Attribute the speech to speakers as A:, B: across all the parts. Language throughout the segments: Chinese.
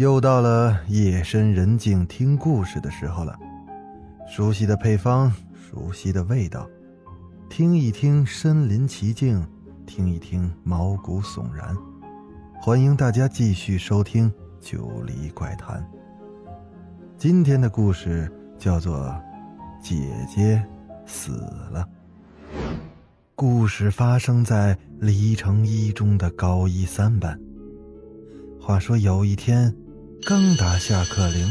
A: 又到了夜深人静听故事的时候了，熟悉的配方，熟悉的味道，听一听身临其境，听一听毛骨悚然。欢迎大家继续收听《九黎怪谈》。今天的故事叫做《姐姐死了》。故事发生在离城一中的高一三班。话说有一天。刚打下课铃，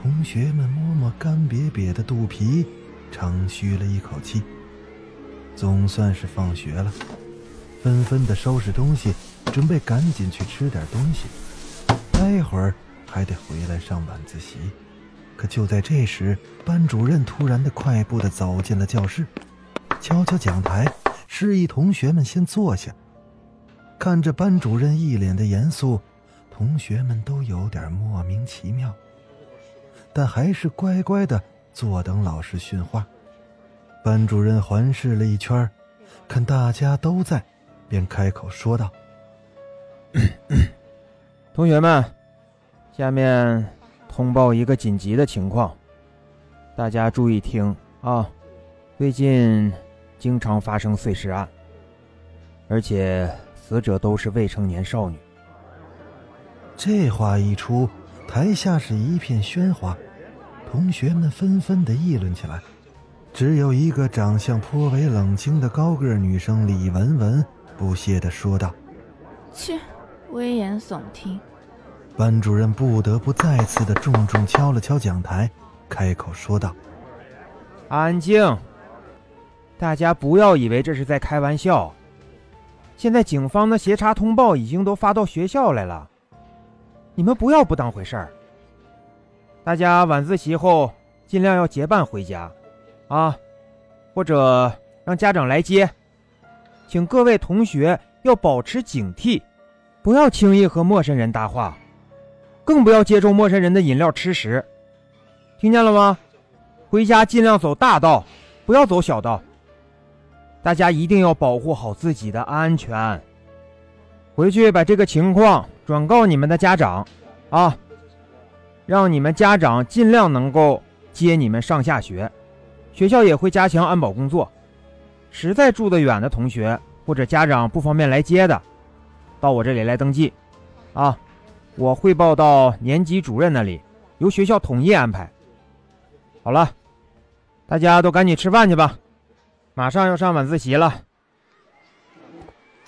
A: 同学们摸摸干瘪瘪的肚皮，长吁了一口气。总算是放学了，纷纷的收拾东西，准备赶紧去吃点东西。待会儿还得回来上晚自习。可就在这时，班主任突然的快步的走进了教室，敲敲讲台，示意同学们先坐下。看着班主任一脸的严肃。同学们都有点莫名其妙，但还是乖乖的坐等老师训话。班主任环视了一圈，看大家都在，便开口说道：“
B: 同学们，下面通报一个紧急的情况，大家注意听啊！最近经常发生碎尸案，而且死者都是未成年少女。”
A: 这话一出，台下是一片喧哗，同学们纷纷的议论起来。只有一个长相颇为冷清的高个女生李文文不屑的说道：“
C: 切，危言耸听。”
A: 班主任不得不再次的重重敲了敲讲台，开口说道：“
B: 安静！大家不要以为这是在开玩笑。现在警方的协查通报已经都发到学校来了。”你们不要不当回事儿。大家晚自习后尽量要结伴回家，啊，或者让家长来接。请各位同学要保持警惕，不要轻易和陌生人搭话，更不要接受陌生人的饮料吃食。听见了吗？回家尽量走大道，不要走小道。大家一定要保护好自己的安全。回去把这个情况。转告你们的家长，啊，让你们家长尽量能够接你们上下学，学校也会加强安保工作。实在住得远的同学或者家长不方便来接的，到我这里来登记，啊，我汇报到年级主任那里，由学校统一安排。好了，大家都赶紧吃饭去吧，马上要上晚自习了。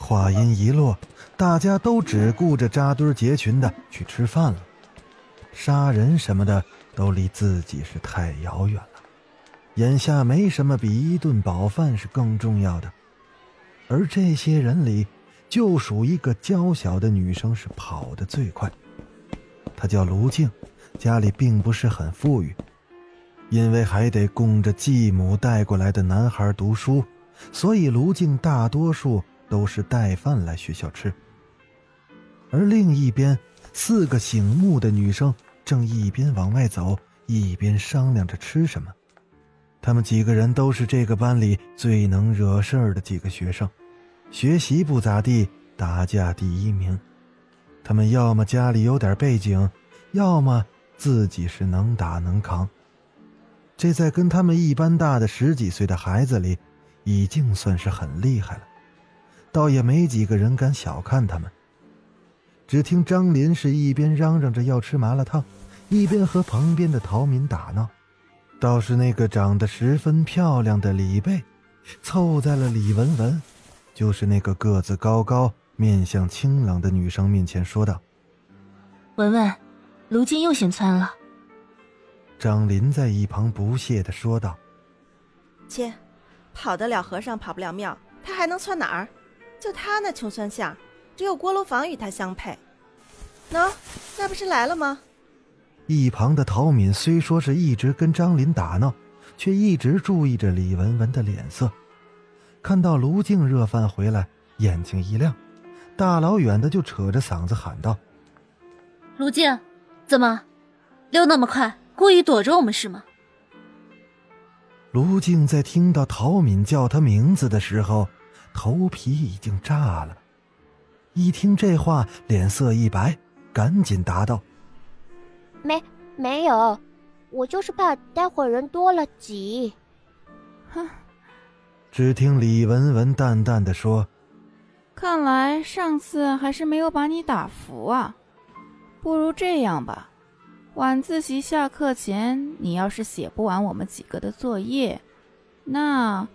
A: 话音一落。大家都只顾着扎堆结群的去吃饭了，杀人什么的都离自己是太遥远了。眼下没什么比一顿饱饭是更重要的，而这些人里，就属一个娇小的女生是跑得最快。她叫卢静，家里并不是很富裕，因为还得供着继母带过来的男孩读书，所以卢静大多数都是带饭来学校吃。而另一边，四个醒目的女生正一边往外走，一边商量着吃什么。她们几个人都是这个班里最能惹事儿的几个学生，学习不咋地，打架第一名。他们要么家里有点背景，要么自己是能打能扛。这在跟他们一般大的十几岁的孩子里，已经算是很厉害了，倒也没几个人敢小看他们。只听张林是一边嚷嚷着要吃麻辣烫，一边和旁边的陶敏打闹。倒是那个长得十分漂亮的李贝，凑在了李文文，就是那个个子高高、面相清冷的女生面前，说道：“
C: 文文，卢静又嫌窜了。”
A: 张林在一旁不屑的说道：“
D: 切，跑得了和尚跑不了庙，他还能窜哪儿？就他那穷酸相！”只有锅炉房与他相配，喏，那不是来了吗？
A: 一旁的陶敏虽说是一直跟张林打闹，却一直注意着李文文的脸色。看到卢静热饭回来，眼睛一亮，大老远的就扯着嗓子喊道：“
C: 卢静，怎么溜那么快？故意躲着我们是吗？”
A: 卢静在听到陶敏叫他名字的时候，头皮已经炸了。一听这话，脸色一白，赶紧答道：“
E: 没没有，我就是怕待会儿人多了挤。”
F: 哼。
A: 只听李文文淡淡的说：“
F: 看来上次还是没有把你打服啊。不如这样吧，晚自习下课前，你要是写不完我们几个的作业，那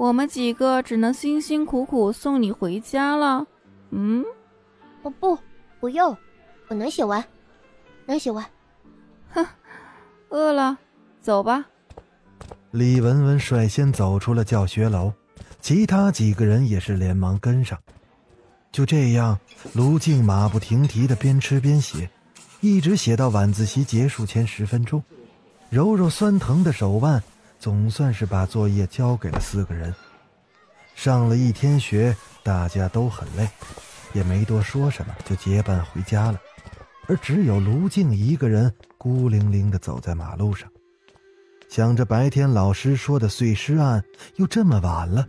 F: 我们几个只能辛辛苦苦送你回家了。嗯，
E: 我不，不用，我能写完，能写完。
F: 哼，饿了，走吧。”
A: 李文文率先走出了教学楼，其他几个人也是连忙跟上。就这样，卢静马不停蹄的边吃边写，一直写到晚自习结束前十分钟。揉揉酸疼的手腕，总算是把作业交给了四个人。上了一天学，大家都很累，也没多说什么，就结伴回家了。而只有卢静一个人孤零零的走在马路上。想着白天老师说的碎尸案又这么晚了，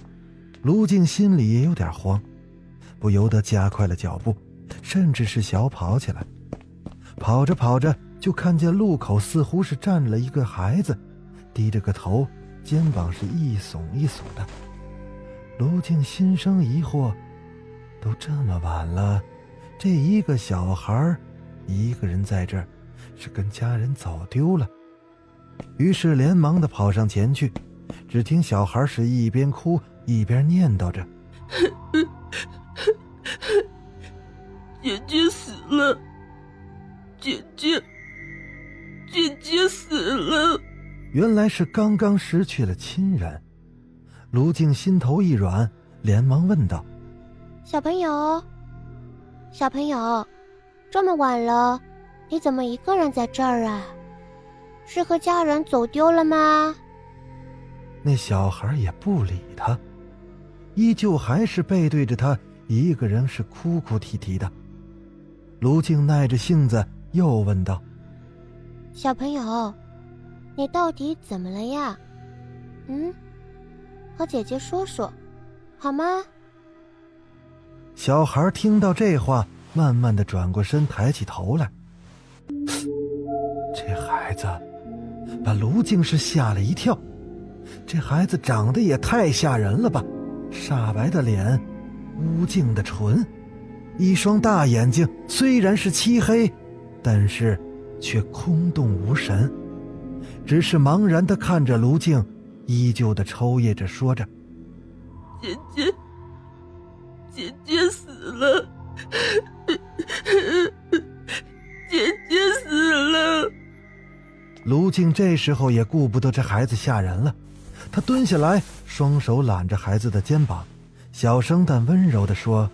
A: 卢静心里也有点慌，不由得加快了脚步，甚至是小跑起来。跑着跑着，就看见路口似乎是站了一个孩子，低着个头，肩膀是一耸一耸的。卢静心生疑惑：都这么晚了，这一个小孩一个人在这儿，是跟家人走丢了？于是连忙的跑上前去，只听小孩是一边哭一边念叨着：“
G: 姐姐死了，姐姐，姐姐死了。”
A: 原来是刚刚失去了亲人。卢静心头一软，连忙问道：“
E: 小朋友，小朋友，这么晚了，你怎么一个人在这儿啊？”是和家人走丢了吗？
A: 那小孩也不理他，依旧还是背对着他，一个人是哭哭啼啼的。卢静耐着性子又问道：“
E: 小朋友，你到底怎么了呀？嗯，和姐姐说说，好吗？”
A: 小孩听到这话，慢慢的转过身，抬起头来。这孩子。把卢静是吓了一跳，这孩子长得也太吓人了吧！煞白的脸，乌净的唇，一双大眼睛虽然是漆黑，但是却空洞无神，只是茫然的看着卢静，依旧的抽噎着，说着：“
G: 姐姐，姐姐死了，姐姐死了。”
A: 卢静这时候也顾不得这孩子吓人了，他蹲下来，双手揽着孩子的肩膀，小声但温柔的说：“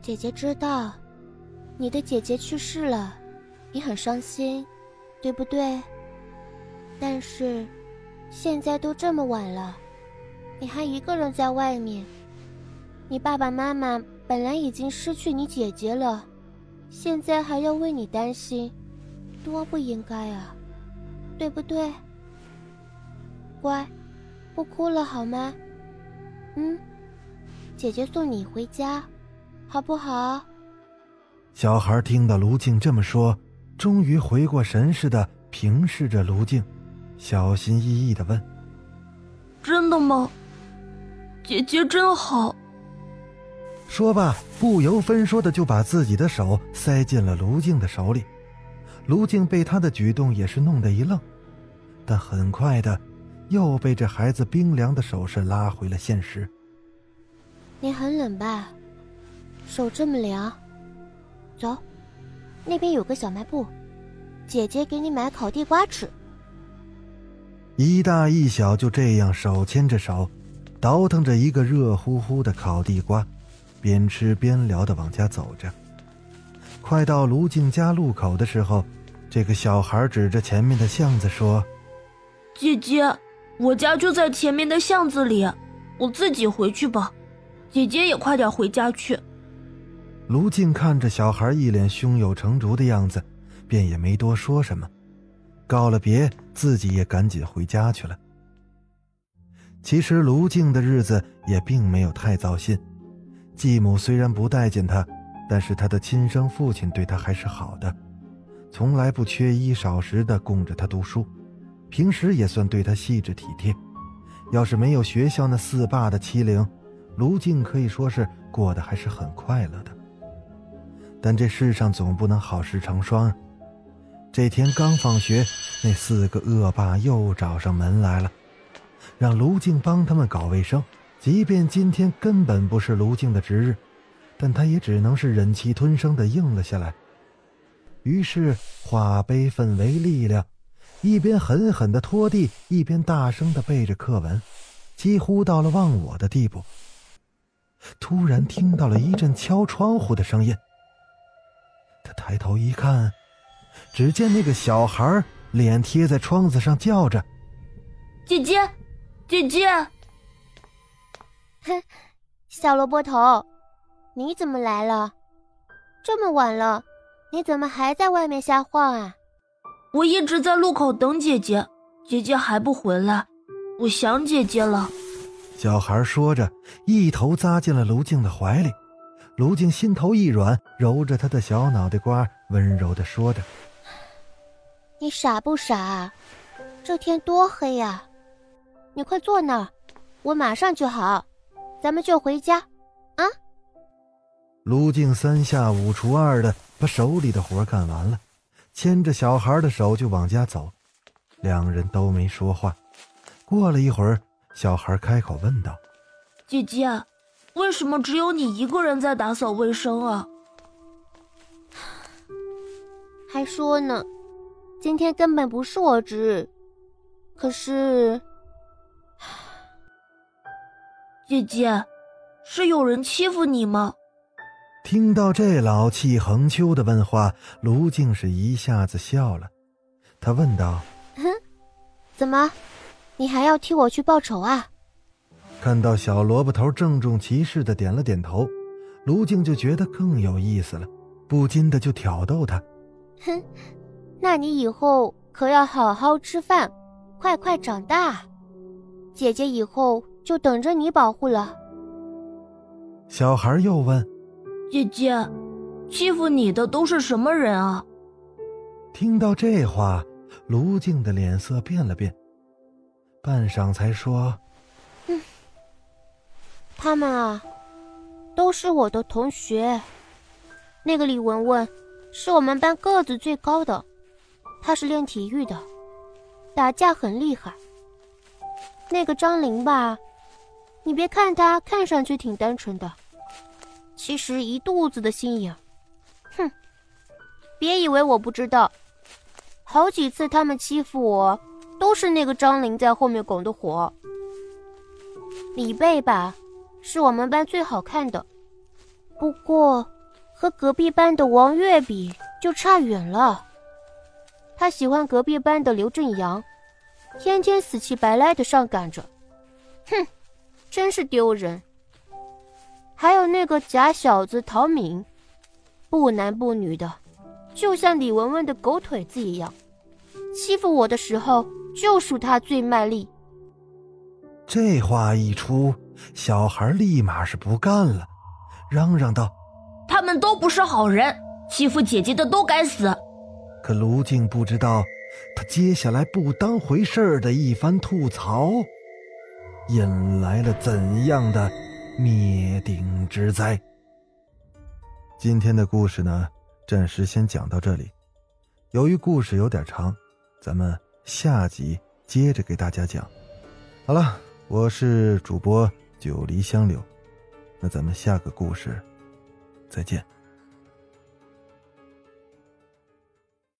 E: 姐姐知道，你的姐姐去世了，你很伤心，对不对？但是，现在都这么晚了，你还一个人在外面，你爸爸妈妈本来已经失去你姐姐了，现在还要为你担心，多不应该啊！”对不对？乖，不哭了好吗？嗯，姐姐送你回家，好不好？
A: 小孩听到卢静这么说，终于回过神似的平视着卢静，小心翼翼的问：“
G: 真的吗？姐姐真好。”
A: 说罢，不由分说的就把自己的手塞进了卢静的手里。卢静被他的举动也是弄得一愣。但很快的，又被这孩子冰凉的手势拉回了现实。
E: 你很冷吧？手这么凉。走，那边有个小卖部，姐姐给你买烤地瓜吃。
A: 一大一小就这样手牵着手，倒腾着一个热乎乎的烤地瓜，边吃边聊的往家走着。快到卢静家路口的时候。这个小孩指着前面的巷子说：“
G: 姐姐，我家就在前面的巷子里，我自己回去吧。姐姐也快点回家去。”
A: 卢静看着小孩一脸胸有成竹的样子，便也没多说什么，告了别，自己也赶紧回家去了。其实卢静的日子也并没有太糟心，继母虽然不待见他，但是他的亲生父亲对他还是好的，从来不缺衣少食的供着他读书，平时也算对他细致体贴。要是没有学校那四霸的欺凌，卢静可以说是过得还是很快乐的。但这世上总不能好事成双。这天刚放学，那四个恶霸又找上门来了。让卢静帮他们搞卫生，即便今天根本不是卢静的值日，但他也只能是忍气吞声的应了下来。于是化悲愤为力量，一边狠狠的拖地，一边大声的背着课文，几乎到了忘我的地步。突然听到了一阵敲窗户的声音，他抬头一看，只见那个小孩脸贴在窗子上叫着：“
G: 姐姐。”姐姐，
E: 哼，小萝卜头，你怎么来了？这么晚了，你怎么还在外面瞎晃啊？
G: 我一直在路口等姐姐，姐姐还不回来，我想姐姐了。
A: 小孩说着，一头扎进了卢静的怀里。卢静心头一软，揉着他的小脑袋瓜，温柔的说着：“
E: 你傻不傻？这天多黑呀！”你快坐那儿，我马上就好，咱们就回家，啊！
A: 卢静三下五除二的把手里的活干完了，牵着小孩的手就往家走，两人都没说话。过了一会儿，小孩开口问道：“
G: 姐姐，为什么只有你一个人在打扫卫生啊？”
E: 还说呢，今天根本不是我值日，可是。
G: 姐姐，是有人欺负你吗？
A: 听到这老气横秋的问话，卢静是一下子笑了。他问道：“
E: 哼，怎么，你还要替我去报仇啊？”
A: 看到小萝卜头郑重其事的点了点头，卢静就觉得更有意思了，不禁的就挑逗他：“
E: 哼，那你以后可要好好吃饭，快快长大，姐姐以后。”就等着你保护了。
A: 小孩又问：“
G: 姐姐，欺负你的都是什么人啊？”
A: 听到这话，卢静的脸色变了变，半晌才说：“
E: 嗯，他们啊，都是我的同学。那个李文文，是我们班个子最高的，他是练体育的，打架很厉害。那个张玲吧。”你别看他看上去挺单纯的，其实一肚子的心眼。哼，别以为我不知道，好几次他们欺负我，都是那个张玲在后面拱的火。李贝吧，是我们班最好看的，不过和隔壁班的王月比就差远了。他喜欢隔壁班的刘正阳，天天死乞白赖的上赶着，哼。真是丢人！还有那个假小子陶敏，不男不女的，就像李文文的狗腿子一样，欺负我的时候就数他最卖力。
A: 这话一出，小孩立马是不干了，嚷嚷道：“
G: 他们都不是好人，欺负姐姐的都该死！”
A: 可卢静不知道，他接下来不当回事儿的一番吐槽。引来了怎样的灭顶之灾？今天的故事呢，暂时先讲到这里。由于故事有点长，咱们下集接着给大家讲。好了，我是主播九黎香柳，那咱们下个故事再见。